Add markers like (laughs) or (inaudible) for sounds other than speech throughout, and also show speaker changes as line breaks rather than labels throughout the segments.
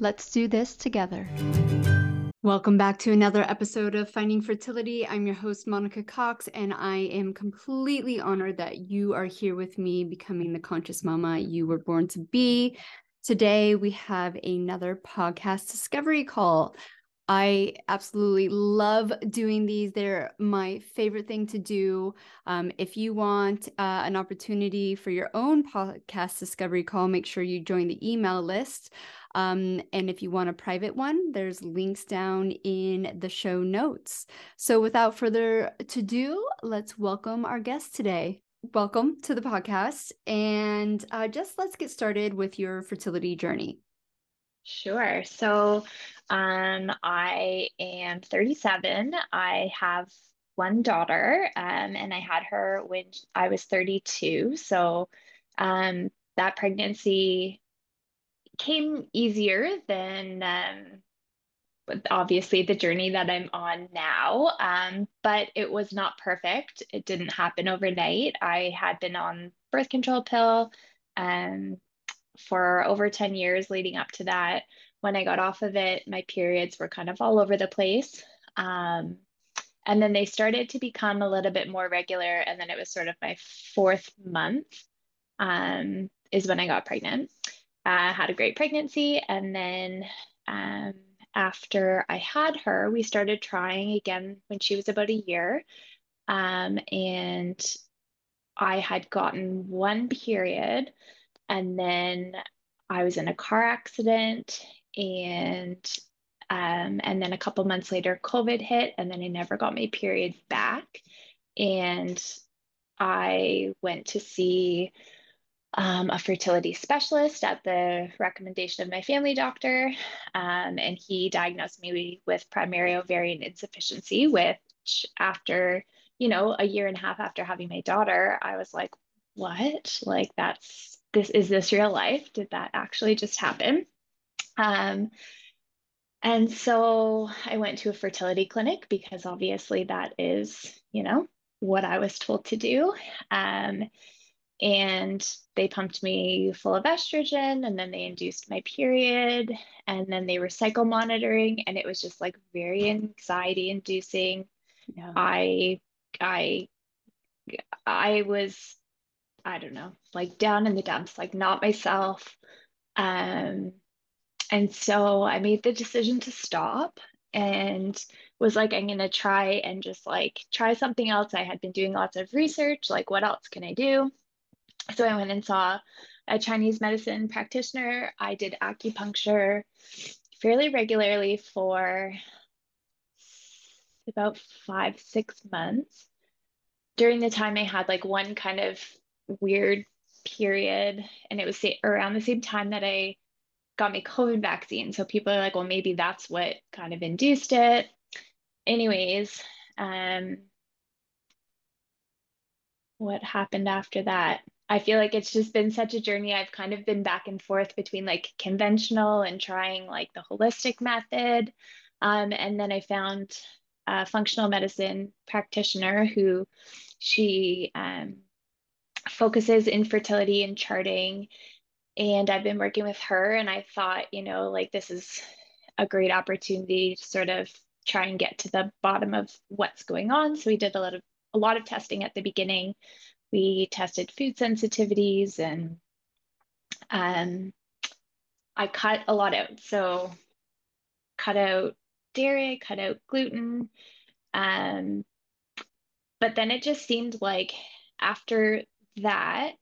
Let's do this together. Welcome back to another episode of Finding Fertility. I'm your host, Monica Cox, and I am completely honored that you are here with me, becoming the conscious mama you were born to be. Today, we have another podcast discovery call. I absolutely love doing these. They're my favorite thing to do. Um, if you want uh, an opportunity for your own podcast discovery call, make sure you join the email list. Um, and if you want a private one, there's links down in the show notes. So without further to do, let's welcome our guest today. Welcome to the podcast. And uh, just let's get started with your fertility journey.
Sure. So um, I am 37. I have one daughter, um, and I had her when I was 32. So um, that pregnancy came easier than um, obviously the journey that I'm on now. Um, but it was not perfect. It didn't happen overnight. I had been on birth control pill um, for over 10 years leading up to that. When I got off of it, my periods were kind of all over the place. Um, and then they started to become a little bit more regular. And then it was sort of my fourth month um, is when I got pregnant. I had a great pregnancy. And then um, after I had her, we started trying again when she was about a year. Um, and I had gotten one period, and then I was in a car accident, and um, and then a couple months later, COVID hit, and then I never got my periods back. And I went to see um, a fertility specialist at the recommendation of my family doctor. Um, and he diagnosed me with primary ovarian insufficiency, which after, you know, a year and a half after having my daughter, I was like, what? Like, that's this, is this real life? Did that actually just happen? Um, and so I went to a fertility clinic because obviously that is, you know, what I was told to do. Um, and they pumped me full of estrogen and then they induced my period and then they were cycle monitoring and it was just like very anxiety inducing yeah. i i i was i don't know like down in the dumps like not myself um and so i made the decision to stop and was like i'm going to try and just like try something else i had been doing lots of research like what else can i do so I went and saw a Chinese medicine practitioner. I did acupuncture fairly regularly for about five, six months. During the time I had like one kind of weird period, and it was around the same time that I got my COVID vaccine. So people are like, well, maybe that's what kind of induced it. Anyways, um, what happened after that? I feel like it's just been such a journey. I've kind of been back and forth between like conventional and trying like the holistic method. Um, and then I found a functional medicine practitioner who she um, focuses infertility and charting. And I've been working with her, and I thought, you know, like this is a great opportunity to sort of try and get to the bottom of what's going on. So we did a lot of a lot of testing at the beginning we tested food sensitivities and um, I cut a lot out. So cut out dairy, cut out gluten, Um, but then it just seemed like after that,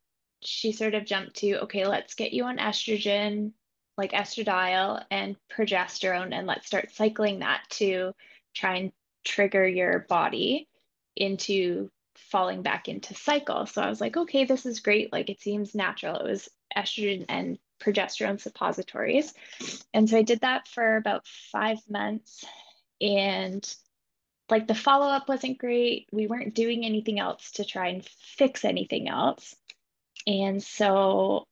she sort of jumped to, okay, let's get you on estrogen, like estradiol and progesterone, and let's start cycling that to try and trigger your body into falling back into cycle. So I was like, okay, this is great. Like it seems natural. It was estrogen and progesterone suppositories. And so I did that for about five months. And like the follow up wasn't great. We weren't doing anything else to try and fix anything else. And so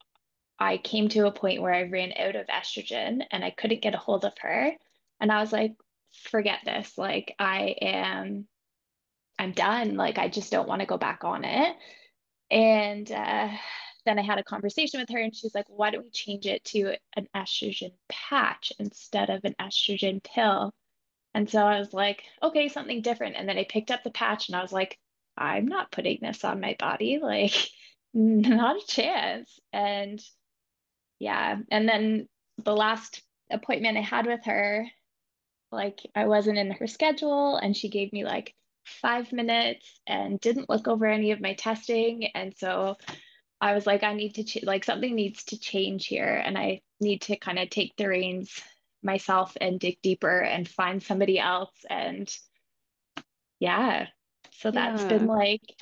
I came to a point where I ran out of estrogen and I couldn't get a hold of her. And I was like, forget this. Like, I am, I'm done. Like, I just don't want to go back on it. And uh, then I had a conversation with her and she's like, why don't we change it to an estrogen patch instead of an estrogen pill? And so I was like, okay, something different. And then I picked up the patch and I was like, I'm not putting this on my body. (laughs) Like, not a chance. And yeah. And then the last appointment I had with her, like I wasn't in her schedule and she gave me like five minutes and didn't look over any of my testing. And so I was like, I need to, ch- like, something needs to change here. And I need to kind of take the reins myself and dig deeper and find somebody else. And yeah, so that's yeah. been like (laughs)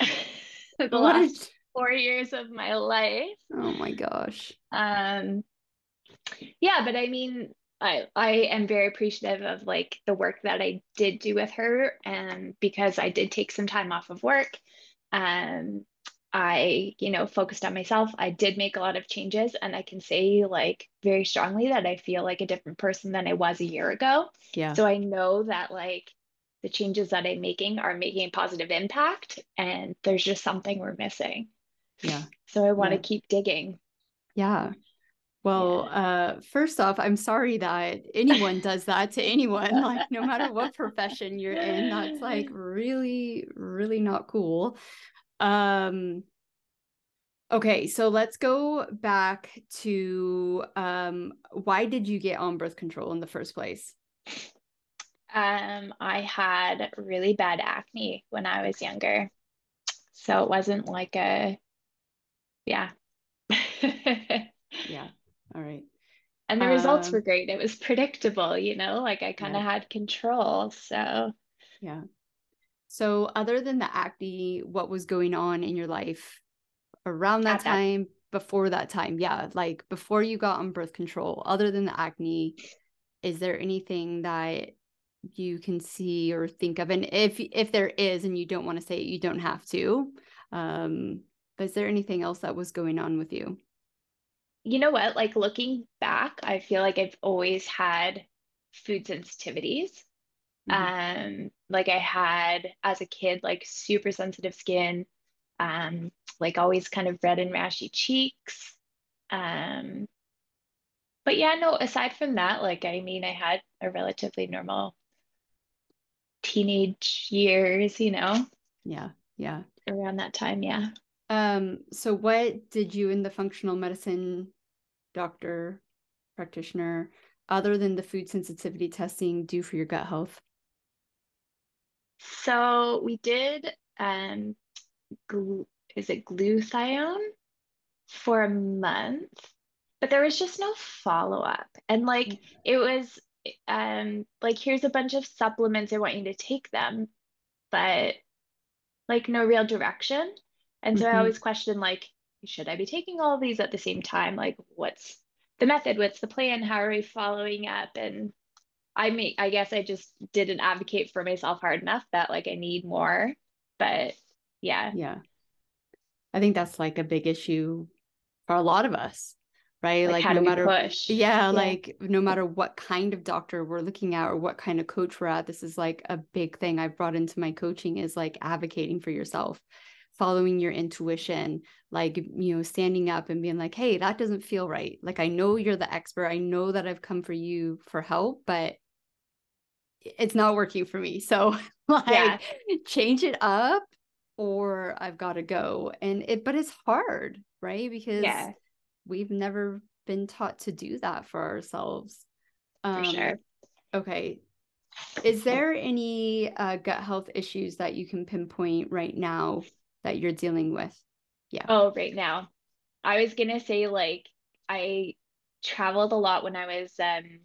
the what last four years of my life.
Oh my gosh.
Um, yeah, but I mean, I I am very appreciative of like the work that I did do with her, and because I did take some time off of work, um, I you know focused on myself. I did make a lot of changes, and I can say like very strongly that I feel like a different person than I was a year ago.
Yeah.
So I know that like the changes that I'm making are making a positive impact, and there's just something we're missing.
Yeah.
So I want to yeah. keep digging.
Yeah. Well, yeah. uh, first off, I'm sorry that anyone does that to anyone, (laughs) like no matter what profession you're in. That's like really, really not cool. Um, okay, so let's go back to um, why did you get on birth control in the first place?
Um, I had really bad acne when I was younger. So it wasn't like a yeah. (laughs)
yeah. All right.
And the results were um, great. It was predictable, you know, like I kind of yeah. had control. So,
yeah. So, other than the acne, what was going on in your life around that At time, before that time? Yeah. Like before you got on birth control, other than the acne, is there anything that you can see or think of? And if, if there is, and you don't want to say it, you don't have to. Um, but is there anything else that was going on with you?
You know what? Like looking back, I feel like I've always had food sensitivities. Mm-hmm. Um, like I had as a kid, like super sensitive skin, um, like always kind of red and rashy cheeks. Um, but yeah, no, aside from that, like I mean, I had a relatively normal teenage years, you know?
Yeah, yeah.
Around that time, yeah.
Um, so what did you in the functional medicine doctor practitioner, other than the food sensitivity testing, do for your gut health?
So we did um gl- is it glutathione for a month, but there was just no follow-up. And like mm. it was um like here's a bunch of supplements, I want you to take them, but like no real direction. And so mm-hmm. I always question like, should I be taking all of these at the same time? Like, what's the method? What's the plan? How are we following up? And I mean, I guess I just didn't advocate for myself hard enough that like I need more. But yeah.
Yeah. I think that's like a big issue for a lot of us, right?
Like, like no matter push?
Yeah, yeah, like no matter what kind of doctor we're looking at or what kind of coach we're at, this is like a big thing I've brought into my coaching is like advocating for yourself following your intuition, like, you know, standing up and being like, hey, that doesn't feel right. Like, I know you're the expert. I know that I've come for you for help, but it's not working for me. So, (laughs) like, yeah. change it up or I've got to go. And it, but it's hard, right? Because yeah. we've never been taught to do that for ourselves.
Um, for sure.
Okay. Is there any uh, gut health issues that you can pinpoint right now that you're dealing with?
Yeah. Oh, right now. I was going to say, like, I traveled a lot when I was um,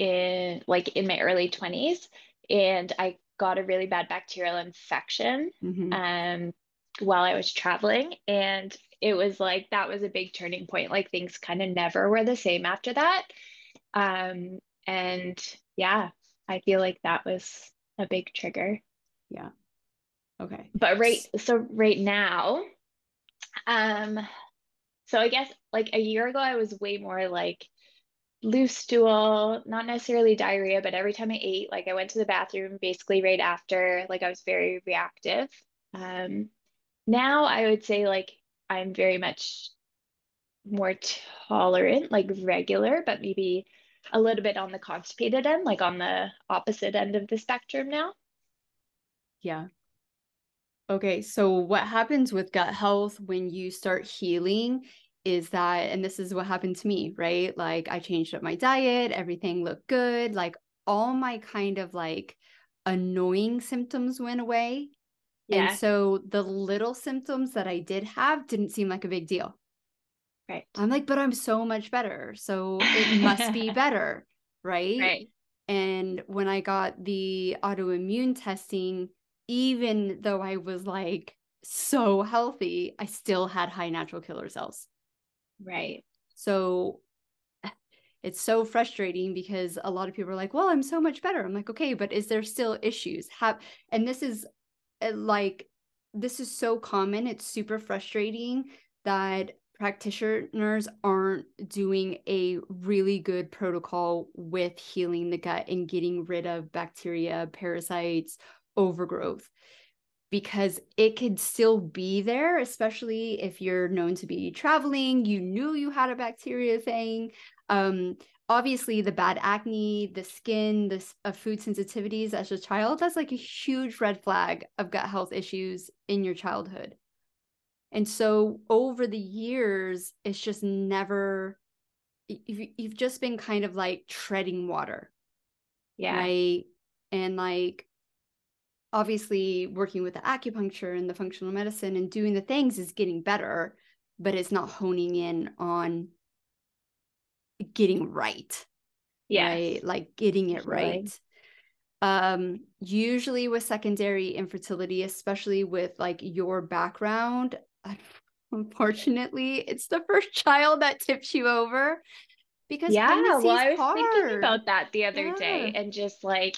in like in my early 20s and I got a really bad bacterial infection mm-hmm. um, while I was traveling. And it was like that was a big turning point. Like things kind of never were the same after that. Um, and yeah, I feel like that was a big trigger.
Yeah. Okay.
But right so right now, um, so I guess like a year ago I was way more like loose stool, not necessarily diarrhea, but every time I ate, like I went to the bathroom basically right after, like I was very reactive. Um, now I would say like I'm very much more tolerant, like regular, but maybe a little bit on the constipated end, like on the opposite end of the spectrum now.
Yeah. Okay, so what happens with gut health when you start healing is that, and this is what happened to me, right? Like I changed up my diet, everything looked good, like all my kind of like annoying symptoms went away. Yeah. And so the little symptoms that I did have didn't seem like a big deal.
Right.
I'm like, but I'm so much better. So it must be (laughs) better. Right.
Right.
And when I got the autoimmune testing, even though I was like so healthy, I still had high natural killer cells.
Right.
So (sighs) it's so frustrating because a lot of people are like, well, I'm so much better. I'm like, okay, but is there still issues? Have and this is uh, like this is so common. It's super frustrating that practitioners aren't doing a really good protocol with healing the gut and getting rid of bacteria, parasites, overgrowth because it could still be there, especially if you're known to be traveling, you knew you had a bacteria thing. Um, obviously, the bad acne, the skin, the uh, food sensitivities as a child, that's like a huge red flag of gut health issues in your childhood. And so over the years, it's just never, you've just been kind of like treading water.
Yeah.
Right. And like, obviously working with the acupuncture and the functional medicine and doing the things is getting better but it's not honing in on getting right
yeah
right? like getting it right um usually with secondary infertility especially with like your background (laughs) unfortunately it's the first child that tips you over because
yeah well i was hard. thinking about that the other yeah. day and just like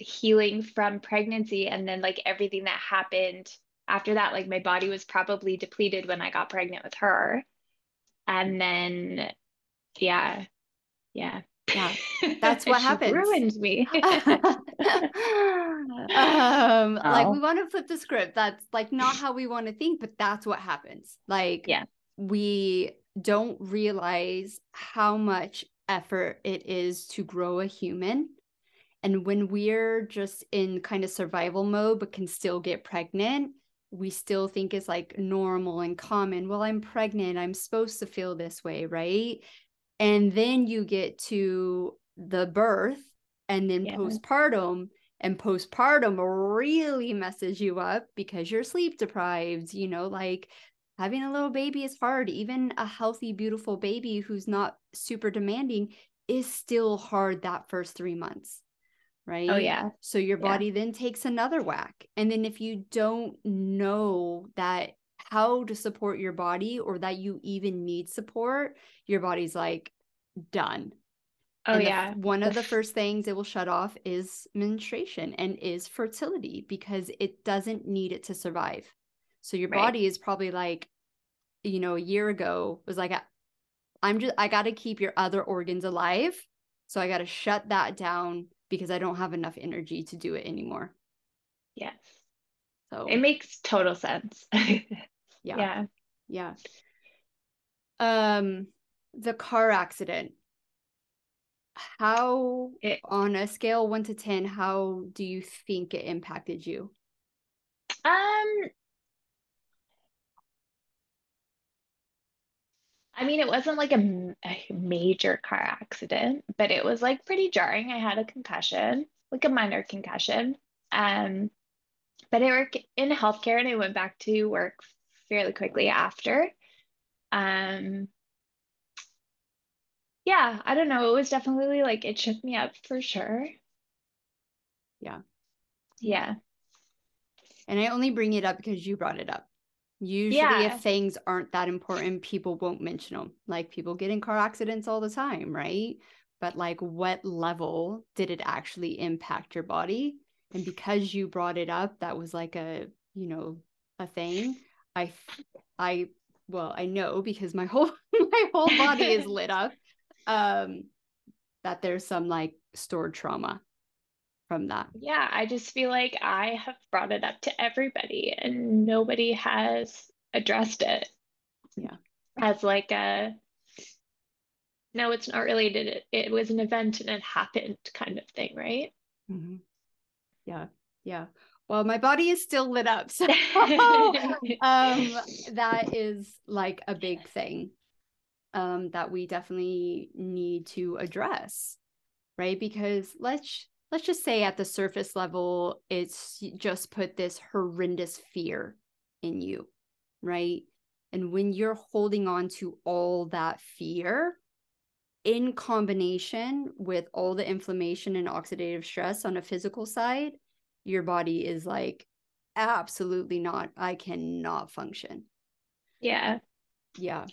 healing from pregnancy and then like everything that happened after that like my body was probably depleted when i got pregnant with her. And then yeah. Yeah.
Yeah. (laughs) That's what happened.
ruined me. (laughs) (laughs)
Um oh. like we want to flip the script. That's like not how we want to think but that's what happens. Like
yeah.
we don't realize how much effort it is to grow a human and when we're just in kind of survival mode, but can still get pregnant, we still think it's like normal and common. Well, I'm pregnant. I'm supposed to feel this way, right? And then you get to the birth and then yeah. postpartum, and postpartum really messes you up because you're sleep deprived. You know, like having a little baby is hard. Even a healthy, beautiful baby who's not super demanding is still hard that first three months right?
Oh, yeah.
So your body yeah. then takes another whack. And then if you don't know that how to support your body or that you even need support, your body's like done.
Oh and yeah.
The, one of the (laughs) first things it will shut off is menstruation and is fertility because it doesn't need it to survive. So your right. body is probably like, you know, a year ago was like, I'm just, I got to keep your other organs alive. So I got to shut that down because I don't have enough energy to do it anymore.
Yes. So it makes total sense. (laughs)
yeah. Yeah. Yeah. Um the car accident. How it, on a scale 1 to 10 how do you think it impacted you?
Um I mean, it wasn't like a, a major car accident, but it was like pretty jarring. I had a concussion, like a minor concussion. Um, but I work in healthcare and I went back to work fairly quickly after. Um, yeah, I don't know. It was definitely like it shook me up for sure.
Yeah.
Yeah.
And I only bring it up because you brought it up. Usually,
Yeah.
if things aren't that important, people won't mention them. Like people get in car accidents all the time, right? But like, what level did it actually impact your body? And because you brought it up, that was like a, you know, a thing. I, I, well, I know because my (laughs) whole my whole body is (laughs) lit up. Um, that there's some like stored trauma from that.
Yeah, I just feel like I have brought it up to everybody and nobody has addressed it.
Yeah.
As like a, no, it's not related. It, it was an event and it happened kind of thing, right?
Mm-hmm. Yeah, yeah. Well, my body is still lit up, (laughs) so (laughs) um, that is like a big thing um, that we definitely need to address, right? Because let's let's just say at the surface level, it's just put this horrendous fear in you, right? And when you're holding on to all that fear, in combination with all the inflammation and oxidative stress on a physical side, your body is like, absolutely not. I cannot function.
Yeah.
Yeah.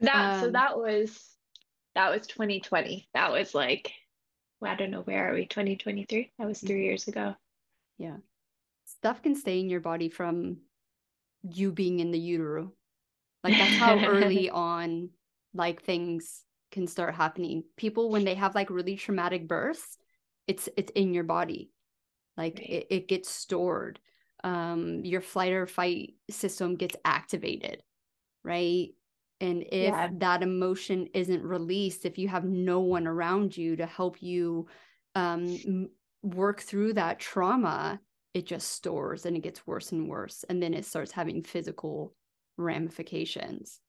That so
Um,
that was that was 2020. That was like well, I don't know where are we? 2023? That was three
Mhm.
years ago.
Yeah. Stuff can stay in your body from you being in the utero. Like that's how early (laughs) on like things can start happening. People when they have like really traumatic births, it's it's in your body. Like
Right.
it, it gets stored. Um your flight or fight system gets activated, right? And if
Yeah.
that emotion isn't released, if you have no one around you to help you um work through that trauma, it just stores and it gets worse and worse. And then it starts having physical ramifications.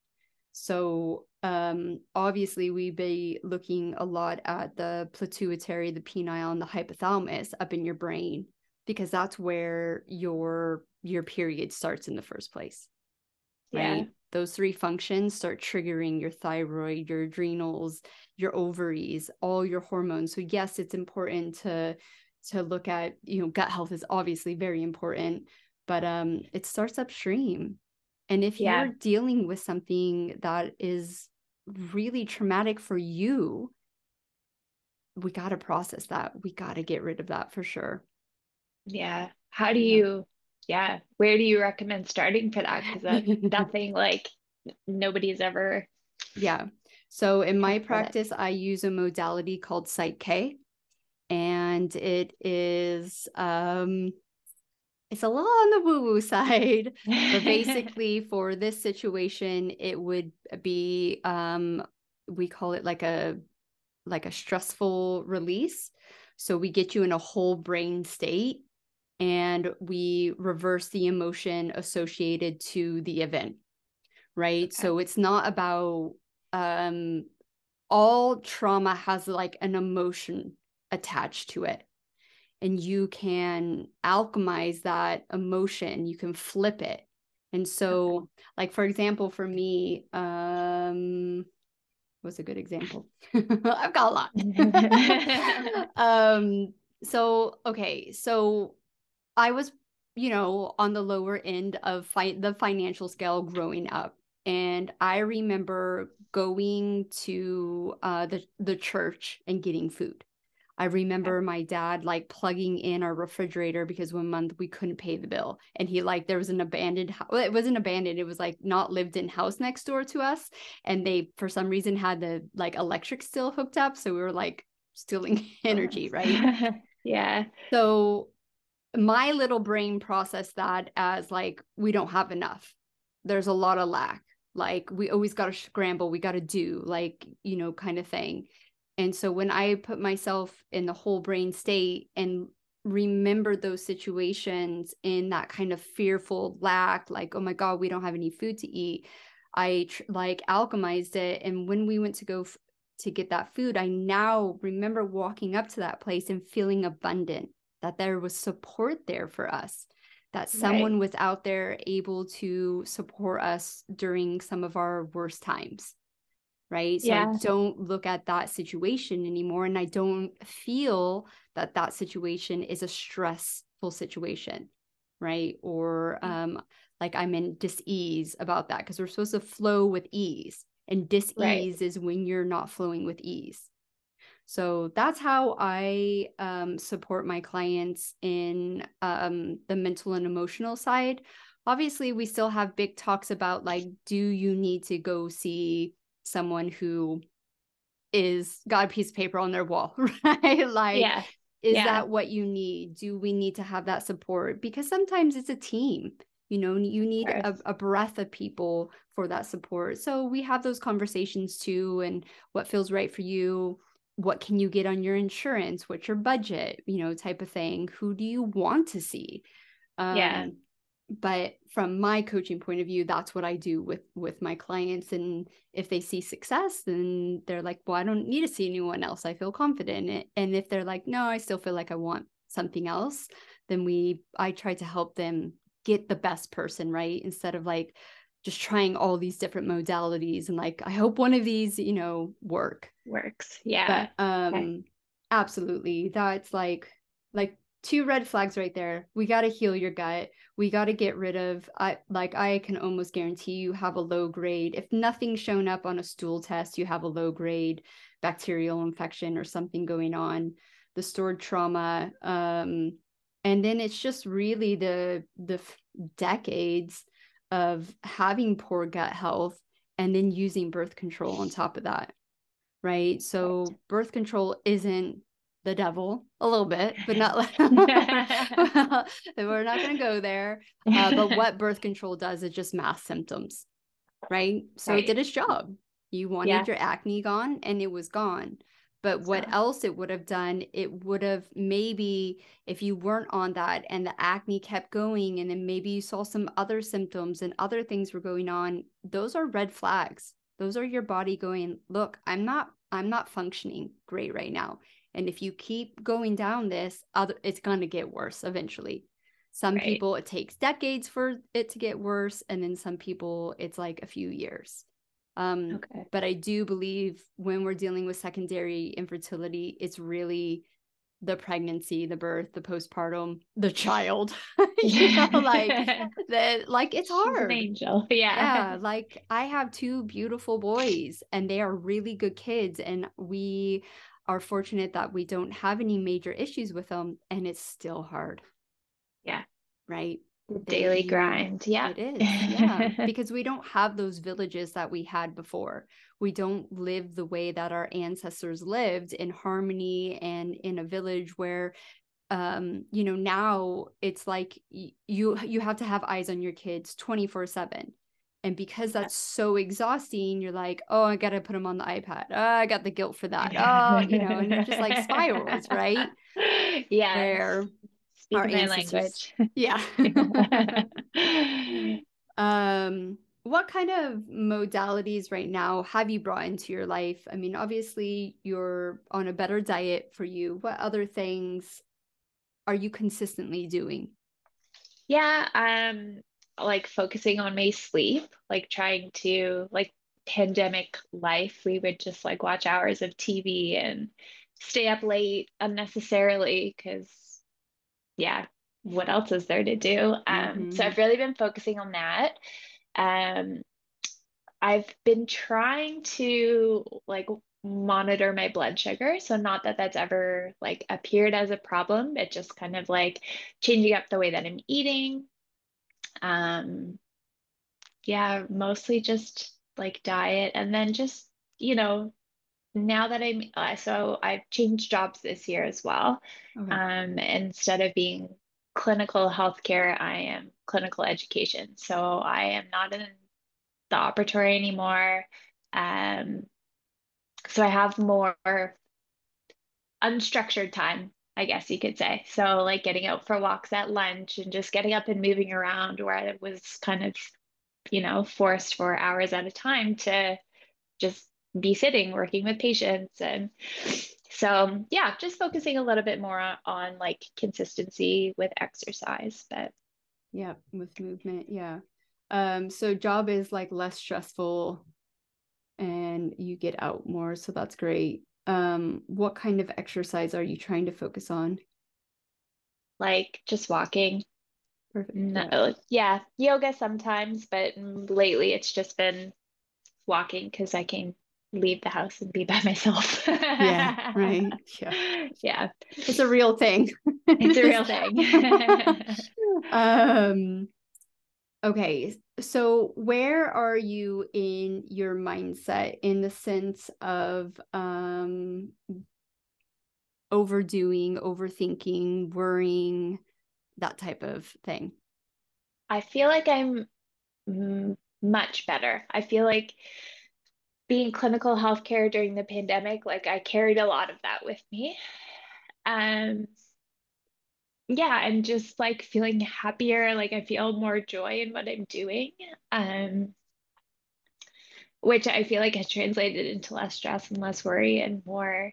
So um, obviously we be looking a lot at the pituitary, the pineal, and the hypothalamus up in your brain because that's where your your period starts in the first place.
Yeah.
Those three functions start triggering your thyroid, your adrenals, your ovaries, all your hormones. So yes, it's important to to look at, you know, gut health is obviously very important, but um it starts upstream. And if
Yeah.
you're dealing with something that is really traumatic for you, we got to process that. We got to get rid of that for sure.
Yeah. How do you, yeah, where do you recommend starting for that? Because that's (laughs) nothing like nobody's ever.
Yeah. So in my
Talk about it.
practice, I use a modality called PSYCH-K, and it is um, it's a little on the woo woo side, but (laughs) basically for this situation, it would be um, we call it like a like a stressful release. So we get you in a whole brain state, and we reverse the emotion associated to the event right?
Okay.
so it's not about um all trauma has like an emotion attached to it and you can alchemize that emotion you can flip it. And so like for example for me um what's a good example? (laughs) I've got a lot. (laughs) (laughs) Um so okay so i was you know on the lower end of fi- the financial scale growing up and i remember going to uh the the church and getting food. I remember my dad like plugging in our refrigerator because one month we couldn't pay the bill and he like there was an abandoned house well, it wasn't abandoned it was like not lived in house next door to us and they for some reason had the like electric still hooked up so we were like stealing (laughs) energy right? (laughs)
Yeah.
so my little brain processed that as like we don't have enough. There's a lot of lack. Like we always got to scramble, we got to do like, you know, kind of thing. And so when I put myself in the whole brain state and remembered those situations in that kind of fearful lack, like, oh my God, we don't have any food to eat. I tr- like alchemized it. And when we went to go f- to get that food, I now remember walking up to that place and feeling abundant, that there was support there for us, that someone right. was out there able to support us during some of our worst times. Right. So yeah. I don't look at that situation anymore. And I don't feel that that situation is a stressful situation. Right. Or um, like I'm in dis-ease about that because we're supposed to flow with ease and dis-ease right. is when you're not flowing with ease so that's how i um, support my clients in um, the mental and emotional side. Obviously we still have big talks about like do you need to go see someone who is got a piece of paper on their wall (laughs) right? Like yeah. is yeah. that what you need? Do we need to have that support? Because sometimes it's a team you know you need a, a, breath of people for that support. So we have those conversations too and what feels right for you what can you get on your insurance? What's your budget? You know type of thing. Who do you want to see?
Um, yeah
but from my coaching point of view that's what i do with with my clients. And if they see success then they're like well i don't need to see anyone else. I feel confident and if they're like no i still feel like i want something else then we i try to help them get the best person right? Instead of like just trying all these different modalities and like i hope one of these you know work.
Works yeah.
But um okay. absolutely that's like like two red flags right there. We got to heal your gut. We got to get rid of i like i can almost guarantee you have a low grade. If nothing's shown up on a stool test you have a low grade bacterial infection or something going on the stored trauma um and then it's just really the the decades of having poor gut health and then using birth control on top of that right? So birth control isn't the devil a little bit but not (laughs) (laughs) like we're not going to go there. Uh, but (laughs) what birth control does is just mask symptoms right? So right. it did its job. You wanted yeah. your acne gone and it was gone but what else it would have done, it would have maybe, if you weren't on that and the acne kept going, and then maybe you saw some other symptoms and other things were going on, those are red flags. Those are your body going, look, I'm not, I'm not functioning great right now. And if you keep going down this, other it's gonna get worse eventually. Some right. people it takes decades for it to get worse, and then some people it's like a few years. Um, okay. But I do believe when we're dealing with secondary infertility, it's really the pregnancy, the birth, the postpartum, the child. (laughs) you know, like (laughs) that, like it's hard.
angel, yeah.
Yeah, like I have two beautiful boys, and they are really good kids, and we are fortunate that we don't have any major issues with them, and it's still hard.
Yeah.
Right
daily grind yeah.
It is yeah (laughs) because we don't have those villages that we had before. We don't live the way that our ancestors lived in harmony and in a village where um you know now it's like y- you you have to have eyes on your kids 24 7 and because that's so exhausting you're like oh i gotta put them on the ipad. Oh, i got the guilt for that. Oh you know and it just like spirals (laughs) right?
Yeah
where
our my language. (laughs)
Yeah. (laughs) um, what kind of modalities right now have you brought into your life? I mean, obviously you're on a better diet for you. What other things are you consistently doing?
Yeah, um like focusing on my sleep, like trying to like pandemic life, we would just like watch hours of TV and stay up late unnecessarily because yeah, what else is there to do? Um, mm-hmm. So I've really been focusing on that. Um, I've been trying to like monitor my blood sugar. So not that that's ever like appeared as a problem, but just kind of like changing up the way that I'm eating. Um, yeah, mostly just like diet and then just, you know, now that I'm uh, so I've changed jobs this year as well. Okay. Um, instead of being clinical healthcare, I am clinical education. So I am not in the operatory anymore. Um, so I have more unstructured time, I guess you could say. So like getting out for walks at lunch and just getting up and moving around where I was kind of you know, forced for hours at a time to just be sitting working with patients. And so yeah just focusing a little bit more on, on like consistency with exercise but
yeah with movement yeah. Um so job is like less stressful and you get out more so that's great. Um what kind of exercise are you trying to focus on?
Like just walking.
Perfect
no yeah. yoga sometimes but lately it's just been walking because i can leave the house and be by (laughs) myself.
yeah, right. Yeah.
Yeah.
It's a real thing.
it's a real (laughs) thing. (laughs)
um okay, so where are you in your mindset in the sense of um overdoing, overthinking, worrying, that type of thing?
I feel like I'm much better. I feel like being clinical healthcare during the pandemic, like I carried a lot of that with me. Um, yeah, and just like feeling happier, like I feel more joy in what I'm doing. Um, which I feel like has translated into less stress and less worry and more,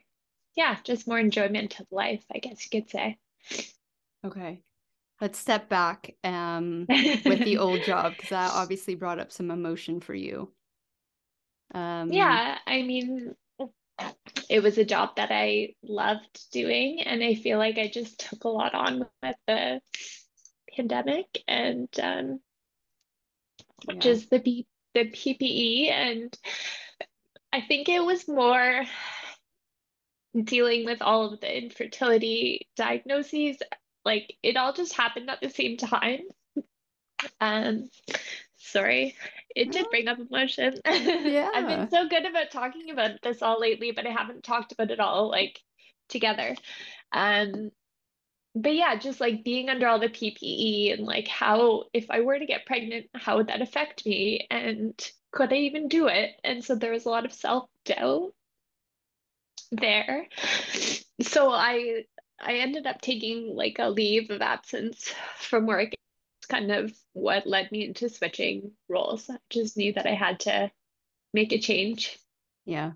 yeah, just more enjoyment of life, I guess you could say.
Okay. Let's step back um, with the (laughs) old job because that obviously brought up some emotion for you.
Um, yeah, I mean, it was a job that I loved doing, and I feel like I just took a lot on with the pandemic and um, yeah. just the P- the PPE, and I think it was more dealing with all of the infertility diagnoses. Like it all just happened at the same time. Um, sorry it did bring up emotion. Yeah (laughs) i've been so good about talking about this all lately but i haven't talked about it all like together. Um but yeah just like being under all the ppe and like how if i were to get pregnant how would that affect me? And could i even do it? And so there was a lot of self-doubt there. So i i ended up taking like a leave of absence from work kind of what led me into switching roles. I just knew that I had to make a change.
Yeah.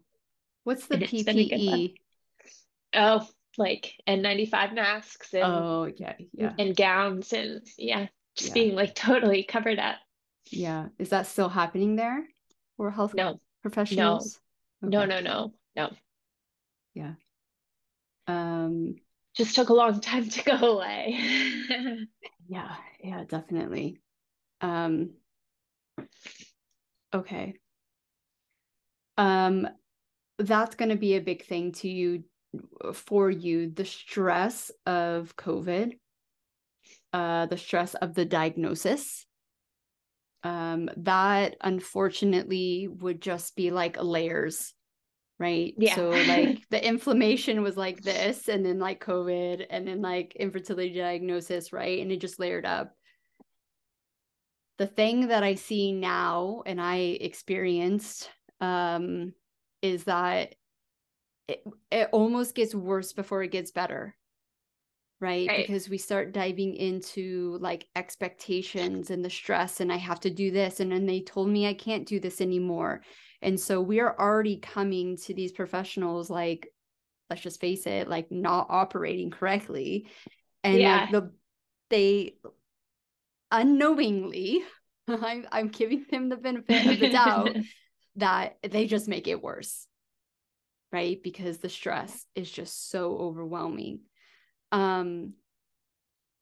What's the PPE?
Oh, like N95 masks and
oh yeah, yeah.
And gowns and yeah, just yeah. being like totally covered up.
Yeah. Is that still happening there? Or health
no.
professionals?
No. Okay. No, no, no, no.
Yeah. Um
just took a long time to go away. (laughs)
yeah, yeah, definitely. Um okay. Um that's going to be a big thing to you for you the stress of covid uh the stress of the diagnosis um that unfortunately would just be like layers right?
Yeah.
So (laughs) like the inflammation was like this, and then like COVID, and then like infertility diagnosis, right? And it just layered up. The thing that I see now and I experienced um, is that it, it almost gets worse before it gets better. Right? right? Because we start diving into like expectations and the stress, and I have to do this. And then they told me I can't do this anymore. And so we are already coming to these professionals like, let's just face it, like not operating correctly. And yeah. like the they unknowingly, (laughs) I'm I'm giving them the benefit of the doubt (laughs) that they just make it worse. Right. Because the stress is just so overwhelming. Um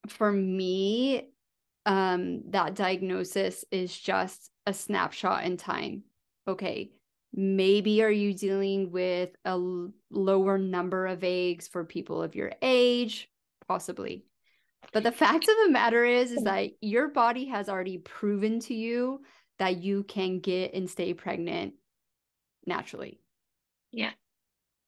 for me, um, that diagnosis is just a snapshot in time okay, maybe are you dealing with a l- lower number of eggs for people of your age? Possibly. But the fact of the matter is, is that your body has already proven to you that you can get and stay pregnant naturally.
Yeah.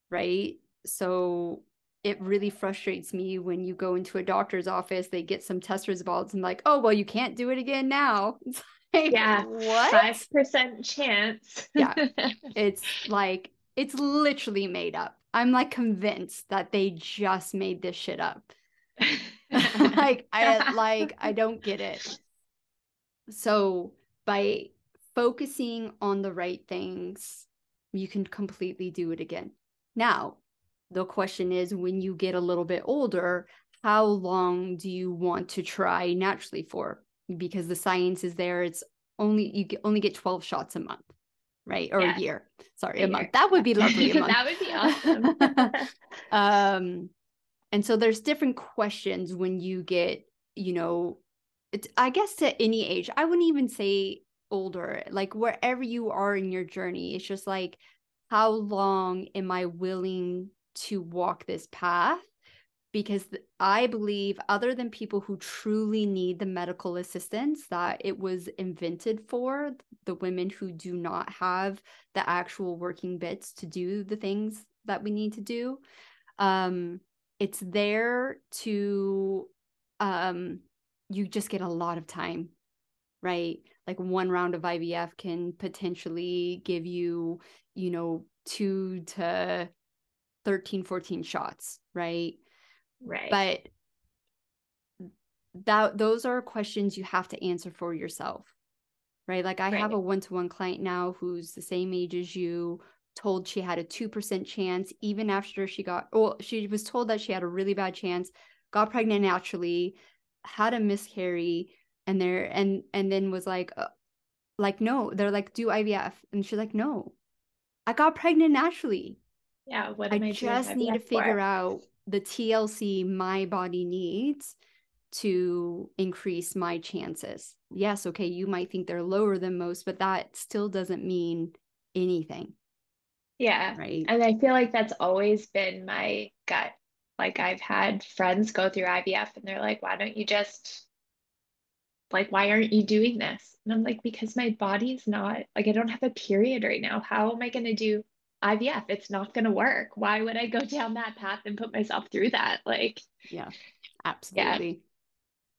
Right. So it really frustrates me when you go into a doctor's office, they get some test results and like, oh, well, you can't do it again now. (laughs)
yeah.
What?
5% chance. (laughs)
yeah. It's like, it's literally made up. I'm like convinced that they just made this shit up. (laughs) like, I like, I don't get it. So by focusing on the right things, you can completely do it again. Now, the question is when you get a little bit older, how long do you want to try naturally for? Because the science is there. It's only you only get 12 shots a month, right? Or yeah. a year. Sorry, a, a month. That would be lovely. (laughs)
that would be (laughs) awesome. (laughs)
um and so there's different questions when you get, you know, it's I guess to any age. I wouldn't even say older, like wherever you are in your journey. It's just like how long am I willing to walk this path? Because I believe, other than people who truly need the medical assistance that it was invented for, the women who do not have the actual working bits to do the things that we need to do, um, it's there to um you just get a lot of time right like one round of IVF can potentially give you you know 2 to 13 14 shots right?
Right.
But that those are questions you have to answer for yourself right? Like i right. have a one-to-one client now who's the same age as you told she had a 2% chance even after she got well she was told that she had a really bad chance got pregnant naturally had a miscarry and there and and then was like uh, like no they're like do IVF and she's like no. I got pregnant naturally
yeah what
I, I just need to figure out the TLC my body needs to increase my chances yes okay you might think they're lower than most but that still doesn't mean anything
yeah.
Right.
And I feel like that's always been my gut. Like I've had friends go through IVF and they're like, why don't you just like why aren't you doing this? And I'm like, because my body's not like I don't have a period right now. How am I gonna do IVF? It's not gonna work. Why would I go down that path and put myself through that? Like
yeah, absolutely.
Yeah.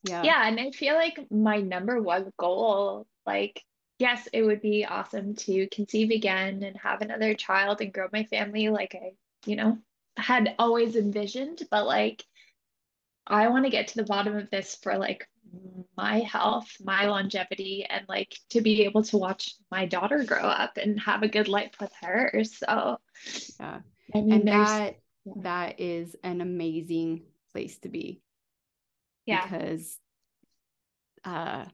Yeah. Yeah. And I feel like my number one goal, like yes, it would be awesome to conceive again and have another child and grow my family like I, you know, had always envisioned. But like, I want to get to the bottom of this for like my health, my longevity, and like to be able to watch my daughter grow up and have a good life with her. So,
yeah. I mean, and that yeah. that is an amazing place to be.
Yeah.
Because uh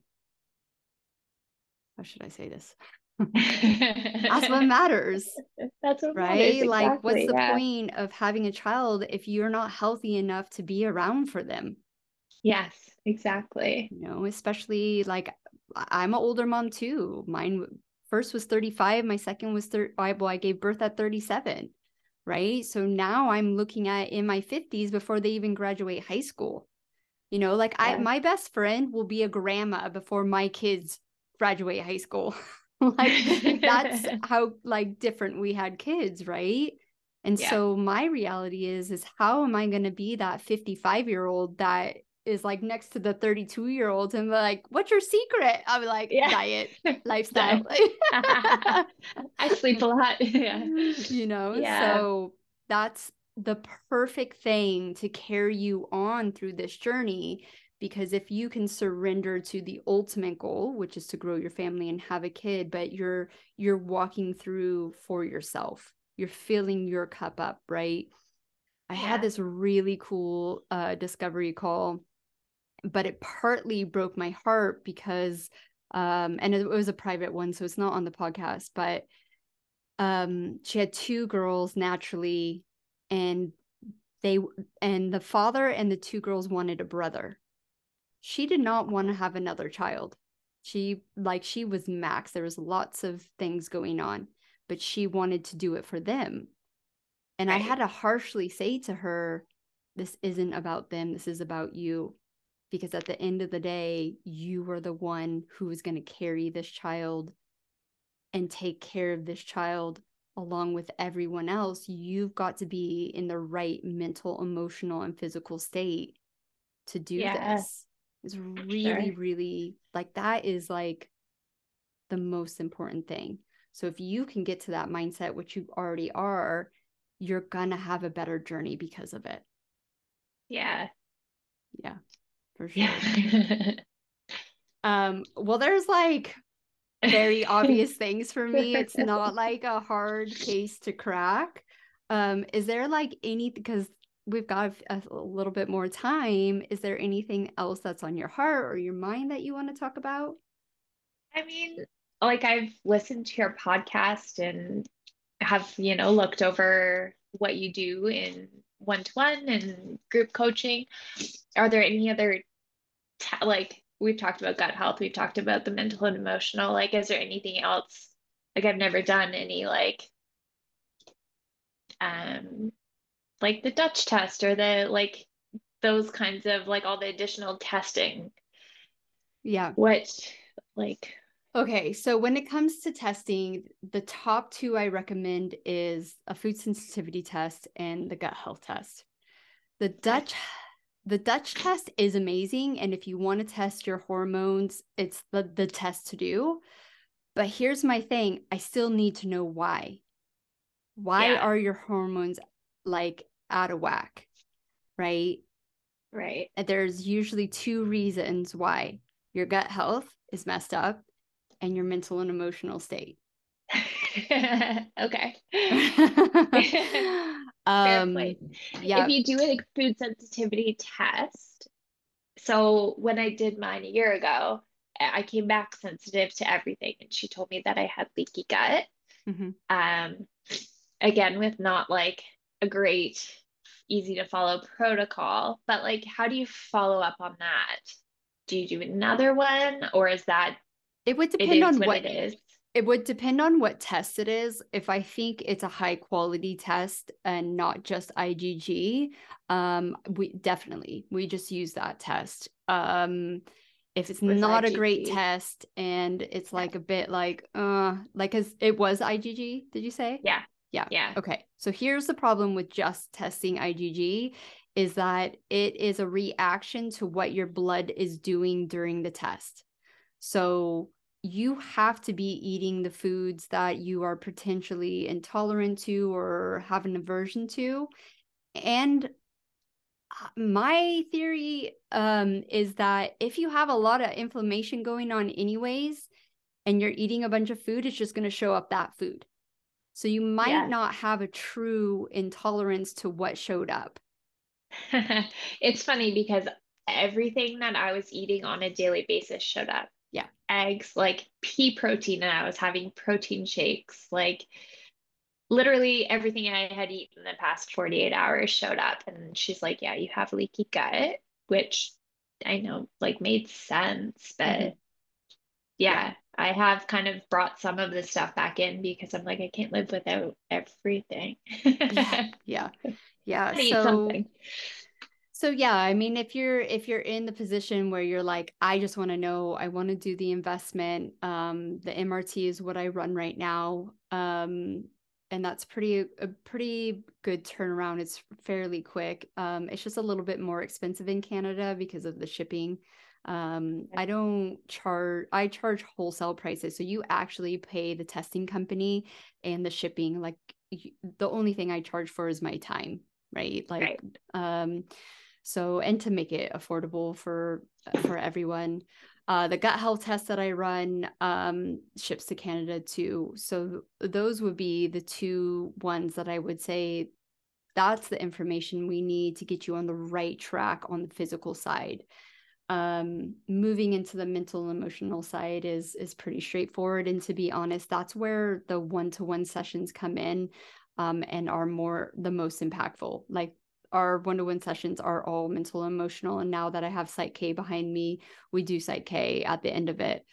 how should I say this? (laughs) That's what matters.
That's what
right.
Matters, exactly,
like, what's the
yeah.
point of having a child if you're not healthy enough to be around for them?
Yes, exactly.
You know, especially like I'm an older mom too. Mine first was 35, my second was 30. Well, I gave birth at 37. Right. So now I'm looking at in my 50s before they even graduate high school. You know, like yeah. I my best friend will be a grandma before my kids graduate high school. (laughs) like that's (laughs) how like different we had kids, right? And yeah. so my reality is is how am I going to be that 55 year old that is like next to the 32 year olds and like what's your secret i'm like yeah. diet (laughs) lifestyle (laughs) (laughs)
i sleep a lot yeah
you know yeah. so that's the perfect thing to carry you on through this journey because if you can surrender to the ultimate goal which is to grow your family and have a kid but you're you're walking through for yourself you're filling your cup up right i yeah. had this really cool uh discovery call but it partly broke my heart because um and it was a private one so it's not on the podcast but um she had two girls naturally and they and the father and the two girls wanted a brother she did not want to have another child. She like she was max. There was lots of things going on, but she wanted to do it for them. And right. I had to harshly say to her, this isn't about them. This is about you. Because at the end of the day, you are the one who is going to carry this child and take care of this child along with everyone else. You've got to be in the right mental, emotional, and physical state to do yeah. this It's really sure. really like that is like the most important thing so if you can get to that mindset which you already are you're gonna have a better journey because of it
yeah
yeah for sure (laughs) um well there's like very obvious things for me. It's not like a hard case to crack. Um, is there like any because we've got a, a little bit more time? Is there anything else that's on your heart or your mind that you want to talk about?
I mean, like I've listened to your podcast and have, you know, looked over what you do in one to one and group coaching. Are there any other, like, we've talked about gut health, we've talked about the mental and emotional. Like, is there anything else? Like, I've never done any, like, um, like the Dutch test or the, like, those kinds of, like, all the additional testing.
Yeah.
What, like,
Okay, so when it comes to testing, the top two I recommend is a food sensitivity test and the gut health test. The Dutch the Dutch test is amazing and if you want to test your hormones, it's the the test to do. But here's my thing, I still need to know why. Why yeah. are your hormones like out of whack? Right?
Right.
And there's usually two reasons why. Your gut health is messed up and your mental and emotional state. (laughs)
okay. (laughs) (laughs) um, yeah. If you do a food sensitivity test, so when I did mine a year ago, I came back sensitive to everything, and she told me that I had leaky gut. Mm-hmm. Um, again, with not like a great, easy to follow protocol, but like, how do you follow up on that? Do you do another one, or is that
it would depend it on what it is. It would depend on what test it is. If I think it's a high quality test and not just IgG, um, we definitely we just use that test. Um, if it's With not IgG. a great test and it's like a bit like uh like as it was IgG, did you say?
Yeah.
Yeah.
Yeah.
Okay. So here's the problem with just testing IgG is that it is a reaction to what your blood is doing during the test. So you have to be eating the foods that you are potentially intolerant to or have an aversion to. And uh, my theory um, is that if you have a lot of inflammation going on, anyways, and you're eating a bunch of food, it's just going to show up that food. So you might not have a true intolerance to what showed up. (laughs)
it's funny because everything that I was eating on a daily basis showed up
yeah.
eggs like pea protein and i was having protein shakes like literally everything i had eaten in the past 48 hours showed up and she's like yeah you have leaky gut which i know like made sense but mm-hmm. yeah, yeah. I have kind of brought some of this stuff back in because i'm like i can't live without everything.
Yeah. (laughs) Yeah. Yeah. so so yeah, I mean if you're if you're in the position where you're like I just want to know, I want to do the investment, um the MRT is what I run right now. Um and that's pretty a pretty good turnaround. It's fairly quick. Um it's just a little bit more expensive in Canada because of the shipping. Um I don't charge I charge wholesale prices. So you actually pay the testing company and the shipping like the only thing I charge for is my time, right? Like right. um so, and to make it affordable for for everyone. Uh, the gut health test that I run um, ships to Canada too. So those would be the two ones that I would say that's the information we need to get you on the right track on the physical side. Um, moving into the mental and emotional side is is pretty straightforward. And to be honest, that's where the one to one sessions come in um, and are more the most impactful. Like our one-to-one sessions are all mental and emotional and now that i have PSYCH-K behind me we do PSYCH-K at the end of it.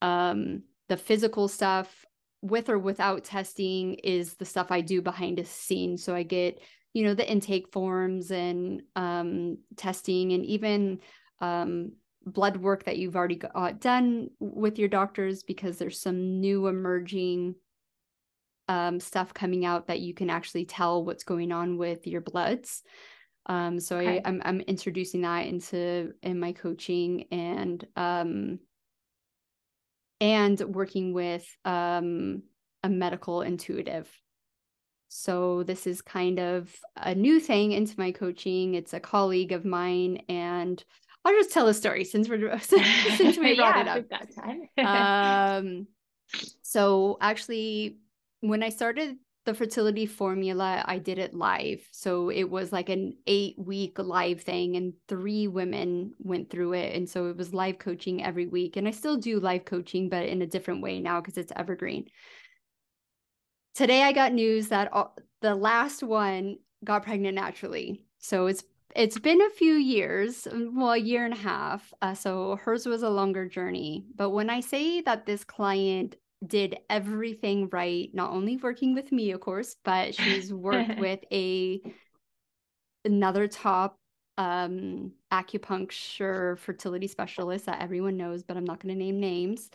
Um, the physical stuff with or without testing is the stuff i do behind the scenes. So i get you know the intake forms and um, testing and even um, blood work that you've already got done with your doctors because there's some new emerging um, stuff coming out that you can actually tell what's going on with your bloods. Um, so okay. I, I'm I'm introducing that into in my coaching and um, and working with um, a medical intuitive. So this is kind of a new thing into my coaching. It's a colleague of mine, and I'll just tell a story since we're (laughs) since we (laughs) brought yeah, it up. (laughs) um, So actually, when I started the fertility formula, I did it live. So it was like an eight week live thing, and three women went through it. And so it was live coaching every week. And I still do live coaching, but in a different way now because it's evergreen. Today, I got news that all, the last one got pregnant naturally. So it's it's been a few years, well, a year and a half. Uh, so hers was a longer journey. But when I say that this client did everything right, not only working with me, of course, but she's (laughs) worked with a another top um acupuncture fertility specialist that everyone knows, but I'm not going to name names.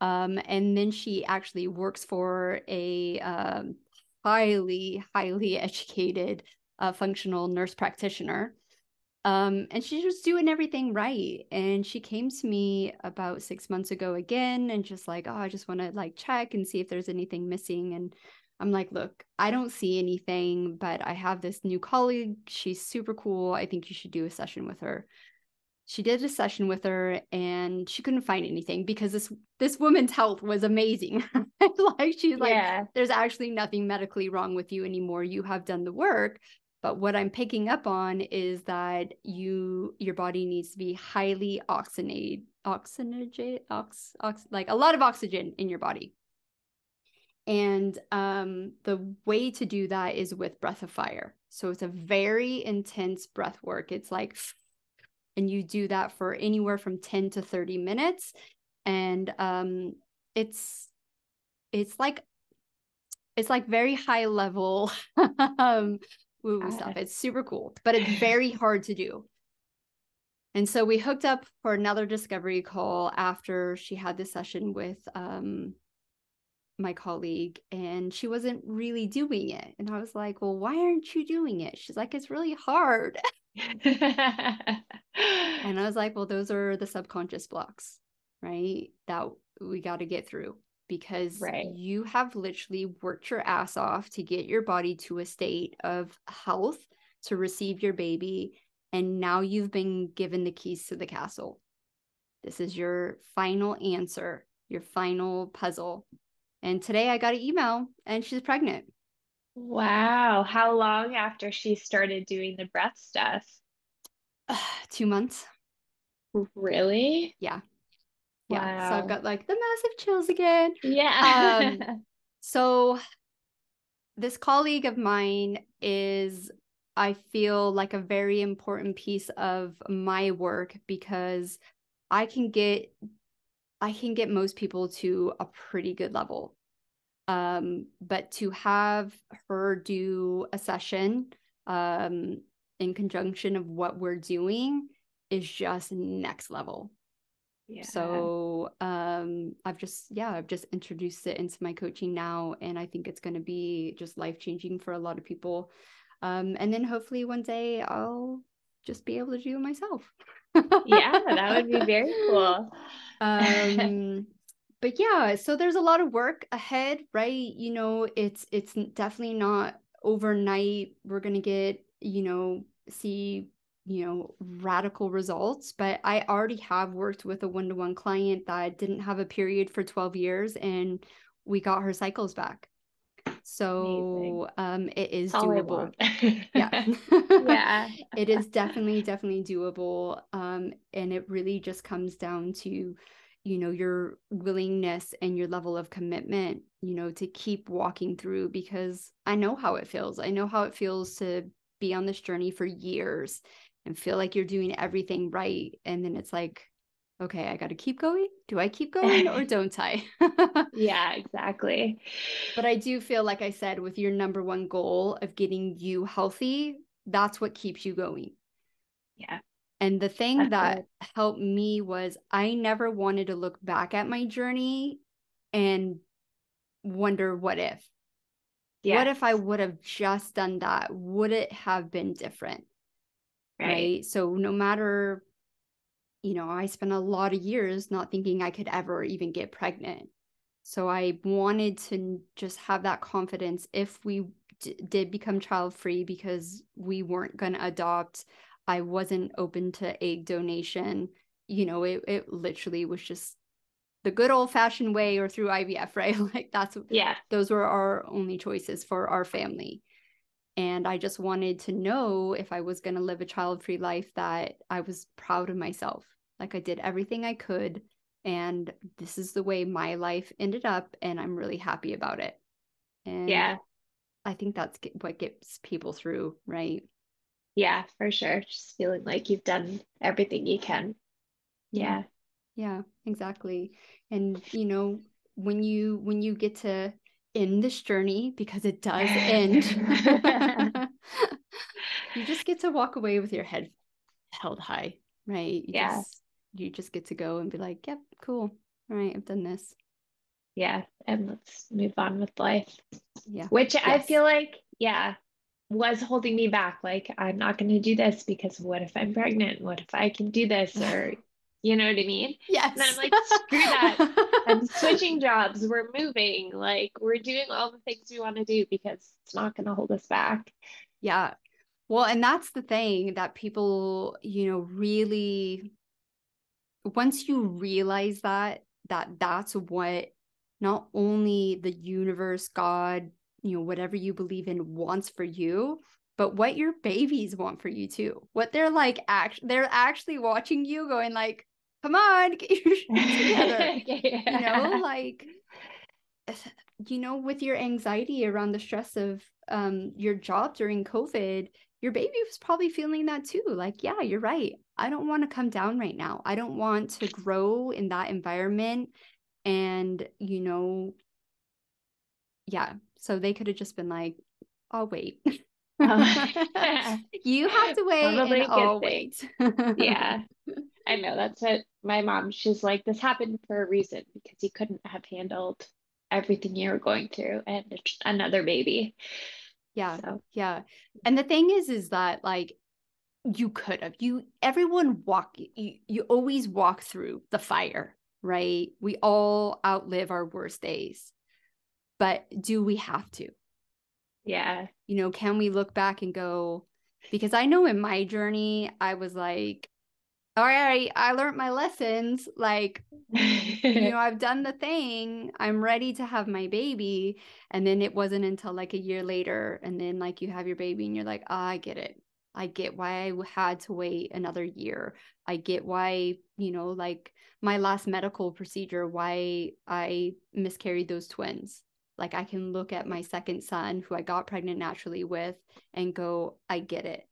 Um, and then she actually works for a um, highly, highly (laughs) educated uh, functional nurse practitioner. Um, and she's just doing everything right. And she came to me about six months ago again and just like, oh, I just want to like check and see if there's anything missing. And I'm like, look, I don't see anything, but I have this new colleague. She's super cool. I think you should do a session with her. She did a session with her and she couldn't find anything because this this woman's health was amazing. (laughs) like she's like, there's actually nothing medically wrong with you anymore. You have done the work but what i'm picking up on is that you your body needs to be highly oxygenated oxygenated ox, ox like a lot of oxygen in your body. And um, the way to do that is with breath of fire. So it's a very intense breath work. It's like (sniffs) and you do that for anywhere from 10 to 30 minutes. And um, it's it's like it's like very high level (laughs) um, woo woo stuff. It's super cool, but it's very (laughs) hard to do. And so we hooked up for another discovery call after she had this session with um, my colleague, and she wasn't really doing it. And I was like, Well, why aren't you doing it? She's like, It's really hard. (laughs) and I was like, Well, those are the subconscious blocks, right? That we got to get through because right. you have literally worked your ass off to get your body to a state of health to receive your baby. And now you've been given the keys to the castle. This is your final answer, your final puzzle. And today I got an email and she's pregnant.
Wow. How long after she started doing the breath stuff? (sighs)
two months.
Really?
Yeah yeah wow. so i've got like the massive chills again.
Yeah.
um, (laughs) so this colleague of mine is i feel like a very important piece of my work because i can get i can get most people to a pretty good level. Um, but to have her do a session um, in conjunction of what we're doing is just next level yeah. So um I've just yeah, I've just introduced it into my coaching now and I think it's going to be just life-changing for a lot of people. Um and then hopefully one day I'll just be able to do it myself.
yeah, that would be very (laughs) cool. (laughs)
um but yeah, so there's a lot of work ahead, right? You know, it's it's definitely not overnight we're going to get, you know, see you know radical results but i already have worked with a one-to-one client that didn't have a period for 12 years and we got her cycles back. So um it is That's doable. Yeah. (laughs) Yeah. (laughs) It is definitely definitely doable um and it really just comes down to you know your willingness and your level of commitment you know to keep walking through because i know how it feels. I know how it feels to be on this journey for years and feel like you're doing everything right and then it's like okay i got to keep going. Do i keep going or (laughs) don't i? (laughs)
Yeah exactly.
But i do feel like i said with your number one goal of getting you healthy that's what keeps you going.
Yeah.
And the thing that's that helped me was i never wanted to look back at my journey and wonder what if? Yes. what if i would have just done that? Would it have been different right. right? So no matter, you know, I spent a lot of years not thinking I could ever even get pregnant. So I wanted to just have that confidence if we d- did become child free because we weren't going to adopt. I wasn't open to egg donation. You know, it, it literally was just the good old fashioned way or through IVF, (laughs) right? like that's
yeah.
Those were our only choices for our family. And I just wanted to know if I was going to live a child free life that I was proud of myself. Like I did everything I could. And this is the way my life ended up. And I'm really happy about it. And
yeah.
I think that's what gets people through, right?
Yeah, for sure. Just feeling like you've done everything you can. Yeah.
Yeah, exactly. And you know, when you when you get to end this journey because it does end. (laughs) (laughs) you just get to walk away with your head held high, right? You
yeah.
Just, you just get to go and be like, yep, cool. All right, I've done this.
Yeah. And let's move on with life.
Yeah.
Which yes. I feel like, yeah, was holding me back. Like, I'm not going to do this because what if I'm pregnant? What if I can do this? Or, you know what I mean?
Yes.
And I'm like, screw that. (laughs) I'm switching jobs. We're moving. Like, we're doing all the things we want to do because it's not going to hold us back.
Yeah. Well, and that's the thing that people, you know, really, once you realize that, that that's what not only the universe, God, you know, whatever you believe in wants for you, but what your babies want for you too. What they're like, act- they're actually watching you going like, come on, (laughs) get your (laughs) shit together. yeah. You know, like, you know, with your anxiety around the stress of um, your job during COVID, your baby was probably feeling that too. Like, yeah, you're right. I don't want to come down right now. I don't want to grow in that environment. And, you know, yeah. So they could have just been like, I'll wait. (laughs) Oh. (laughs) (laughs) you have to wait Probably and I'll wait.
yeah. I know that's what my mom, she's like, this happened for a reason because you couldn't have handled everything you were going through and another baby.
Yeah. So. Yeah. And the thing is, is that like you could have, you, everyone walk, you, you always walk through the fire, right? We all outlive our worst days. But do we have to?
Yeah.
You know, can we look back and go, because I know in my journey, I was like, all right, I learned my lessons. Like, you know, (laughs) I've done the thing. I'm ready to have my baby. And then it wasn't until like a year later. And then, like, you have your baby and you're like, oh, I get it. I get why I had to wait another year. I get why, you know, like my last medical procedure, why I miscarried those twins. Like, I can look at my second son, who I got pregnant naturally with, and go, I get it.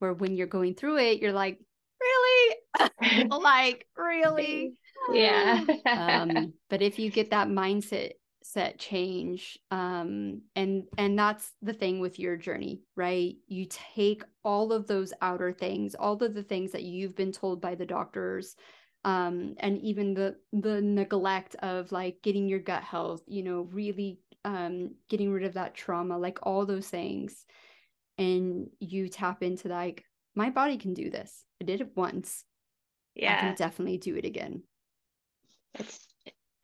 Where when you're going through it, you're like, really? (laughs) (laughs) like, really?
Yeah. (laughs)
um, but if you get that mindset set change um and and that's the thing with your journey right you take all of those outer things all of the things that you've been told by the doctors um and even the the neglect of like getting your gut health you know really um getting rid of that trauma like all those things and you tap into like my body can do this. I did it once.
Yeah.
I can definitely do it again.
It's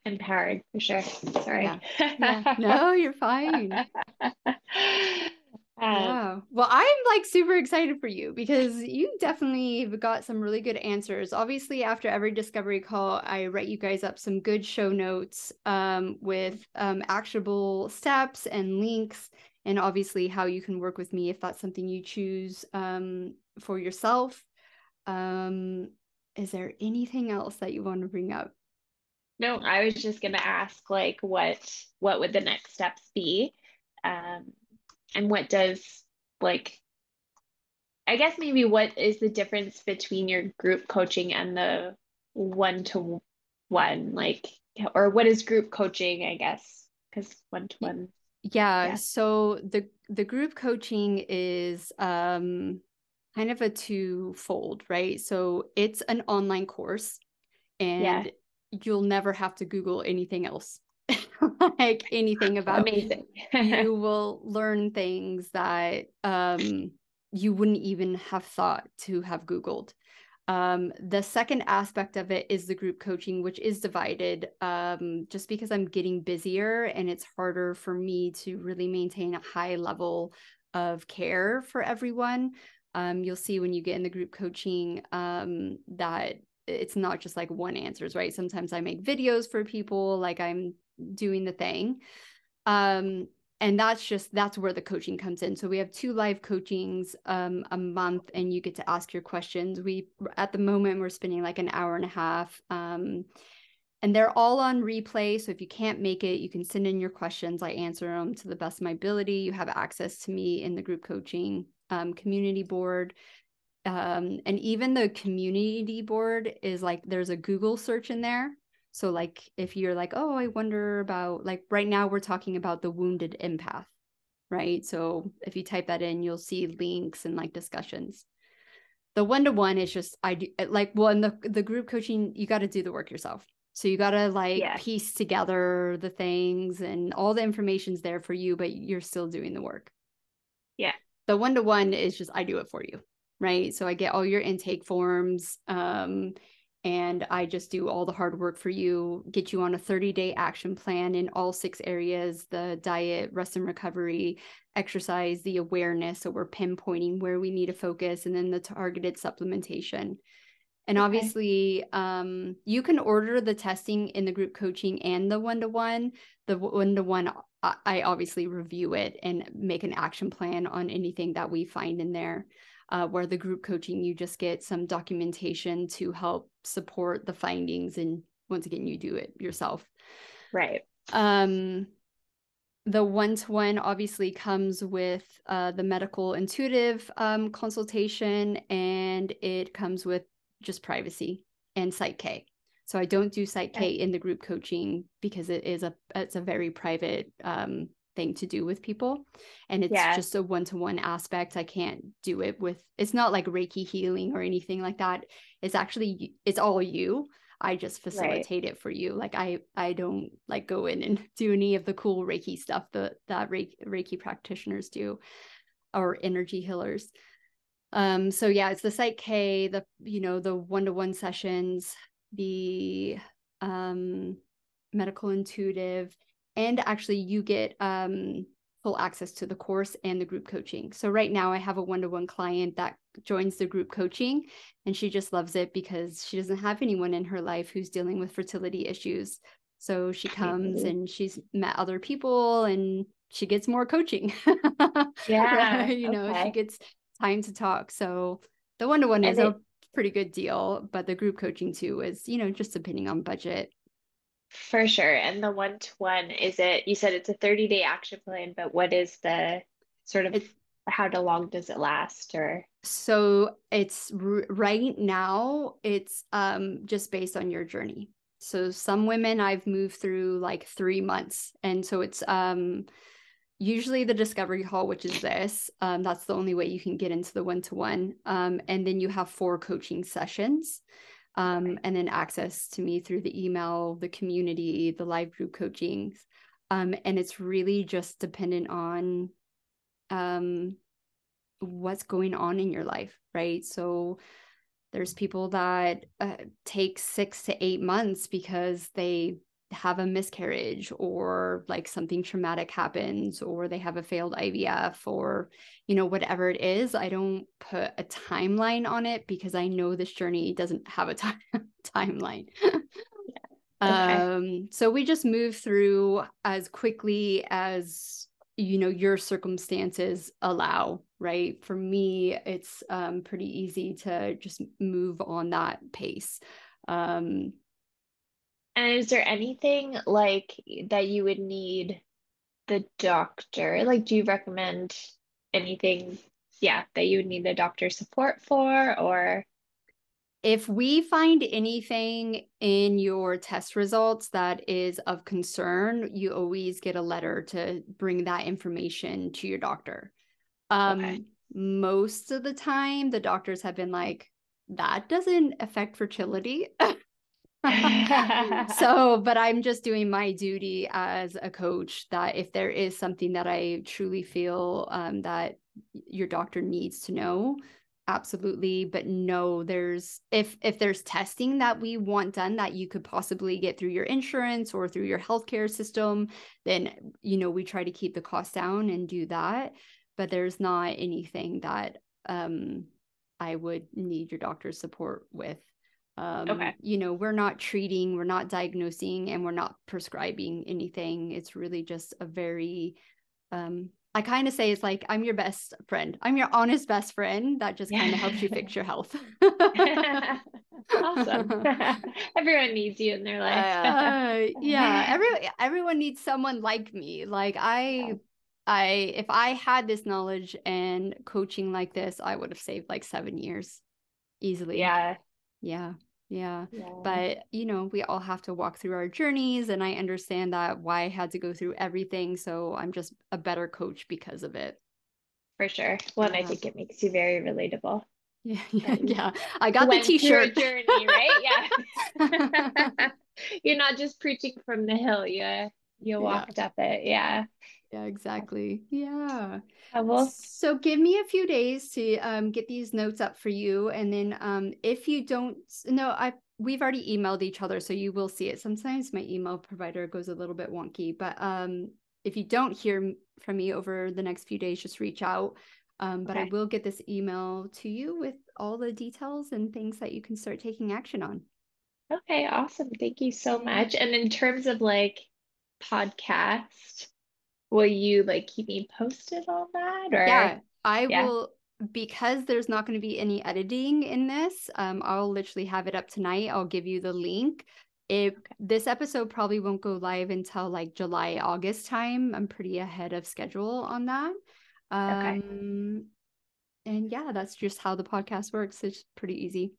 empowering for sure. Sorry.
Yeah. yeah. No, you're fine. (laughs) Um, yeah. Well, I'm like super excited for you because you definitely got some really good answers. Obviously, after every discovery call, I write you guys up some good show notes um, with um, actionable steps and links, and obviously how you can work with me if that's something you choose um, for yourself. Um, is there anything else that you want to bring up?
No, I was just going to ask like what what would the next steps be? Um, and what does like I guess maybe what is the difference between your group coaching and the one to one like or what is group coaching, I guess? Cuz one to one
yeah, so the the group coaching is um kind of a twofold, right? So it's an online course and yeah. you'll never have to Google anything else. (laughs) like anything about
amazing.
you (laughs) will learn things that um you wouldn't even have thought to have Googled. Um, the second aspect of it is the group coaching, which is divided um, just because I'm getting busier and it's harder for me to really maintain a high level of care for everyone um, you'll see when you get in the group coaching um, that it's not just like one answers, right? Sometimes I make videos for people, like I'm doing the thing. Um, and that's just that's where the coaching comes in. So we have two live coachings um, a month and you get to ask your questions. We at the moment we're spending like an hour and a half um, and they're all on replay. So if you can't make it you can send in your questions. I answer them to the best of my ability. You have access to me in the group coaching um, community board. Um, and even the community board is like there's a google search in there so, like, if you're like, oh, I wonder about, like, right now we're talking about the wounded empath, right? So, if you type that in, you'll see links and like discussions. The one to one is just, I do eh, like, well, in the, the group coaching, you got to do the work yourself. So, you got to like yeah. piece together the things and all the information's there for you, but you're still doing the work.
Yeah.
The one to one is just, I do it for you, right? So, I get all your intake forms. Um, and I just do all the hard work for you, get you on a 30 day action plan in all six areas the diet, rest and recovery, exercise, the awareness. So we're pinpointing where we need to focus, and then the targeted supplementation. And okay. obviously, um, you can order the testing in the group coaching and the one to one. The one to one, I obviously review it and make an action plan on anything that we find in there uh, where the group coaching you just get some documentation to help support the findings and once again you do it yourself.
Right.
Um the one-to-one obviously comes with uh, the medical intuitive um, consultation and it comes with just privacy and PSYCH-K. So i don't do PSYCH-K in the group coaching because it is a it's a very private um, thing to do with people and it's yeah. just a one-to-one aspect i can't do it with it's not like reiki healing or anything like that it's actually it's all you i just facilitate right. it for you like i i don't like go in and (laughs) do any of the cool reiki stuff that that reiki, reiki practitioners do or energy healers um so yeah it's the PSYCH-K the you know the one-to-one sessions the um medical intuitive and actually you get um, full access to the course and the group coaching. So right now I have a one-to-one client that joins the group coaching and she just loves it because she doesn't have anyone in her life who's dealing with fertility issues. So she comes and she's met other people and she gets more coaching. (laughs)
Yeah.
you know, okay. she gets time to talk. So the one-to-one is a pretty good deal, but the group coaching too is, you know, just depending on budget.
For sure. And the one to one, is it, you said it's a 30 day action plan, but what is the sort of, how long does it last or?
So it's right now, it's um, just based on your journey. So some women I've moved through like three months. And so it's um, usually the discovery call, which is this. Um, that's the only way you can get into the one to one. And then you have four coaching sessions um, and then access to me through the email, the community, the live group coachings. Um, and it's really just dependent on um, what's going on in your life, right? So there's people that uh, take six to eight months because they have a miscarriage or like something traumatic happens or they have a failed IVF or you know whatever it is I don't put a timeline on it because I know this journey doesn't have a time (laughs) timeline. Okay. um so we just move through as quickly as you know your circumstances allow right? For me it's um pretty easy to just move on that pace. Um
and is there anything like that you would need the doctor? Like, do you recommend anything, yeah, that you would need the doctor support for or?
If we find anything in your test results that is of concern, you always get a letter to bring that information to your doctor. Um, okay. Most of the time, the doctors have been like, that doesn't affect fertility. (laughs) (laughs) so, but I'm just doing my duty as a coach that if there is something that I truly feel um, that your doctor needs to know, absolutely. But no there's if if there's testing that we want done that you could possibly get through your insurance or through your healthcare system then you know we try to keep the cost down and do that. But there's not anything that um i would need your doctor's support with Um,
Okay.
You know, we're not treating, we're not diagnosing, and we're not prescribing anything. It's really just a very, um, I kind of say it's like I'm your best friend. I'm your honest best friend that just kind of helps you fix your health. (laughs)
awesome. (laughs) (laughs) Everyone needs you in their life.
uh, yeah, every everyone needs someone like me. Like I,
Yeah.
I if I had this knowledge and coaching like this, I would have saved like seven years easily.
yeah.
yeah, yeah.
yeah.
But you know, we all have to walk through our journeys, and I understand that why I had to go through everything. So I'm just a better coach because of it.
for sure. Well, and I think it makes you very relatable.
Yeah, (laughs) yeah, yeah. I got the
a
T-shirt.
journey, right? Yeah. (laughs) (laughs) You're not just preaching from the hill. You you walked up it. Yeah.
Yeah, exactly. Yeah.
Uh, well,
So give me a few days to um, get these notes up for you, and then um, if you don't, no, I we've already emailed each other, so you will see it. Sometimes my email provider goes a little bit wonky, but um, if you don't hear from me over the next few days, just reach out. Um, but I will get this email to you with all the details and things that you can start taking action on.
okay, awesome. Thank you so much. And in terms of like podcast, will you like keep me posted on that or
Yeah, I
Yeah.
will because there's not going to be any editing in this. Um, I'll literally have it up tonight. I'll give you the link. If
Okay.
this episode probably won't go live until like July, August time. I'm pretty ahead of schedule on that.
Okay.
Um, and yeah, that's just how the podcast works. It's pretty easy.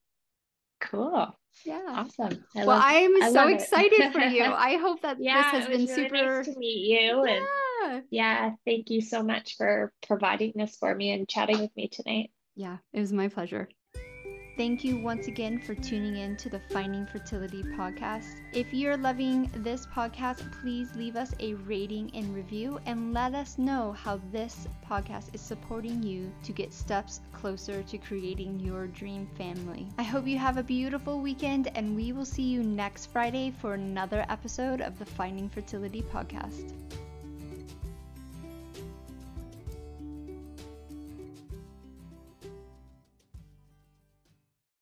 cool.
Yeah.
Awesome. I
Well,
love
I'm
I
so excited for you. (laughs) I hope that
yeah,
this has been
really
super.
nice to meet you and
Yeah.
yeah, thank you so much for providing this for me and chatting with me tonight.
Yeah, it was my pleasure.
Thank you once again for tuning in to the Finding Fertility podcast. If you're loving this podcast, please leave us a rating and review and let us know how this podcast is supporting you to get steps closer to creating your dream family. I hope you have a beautiful weekend and we will see you next Friday for another episode of the Finding Fertility podcast.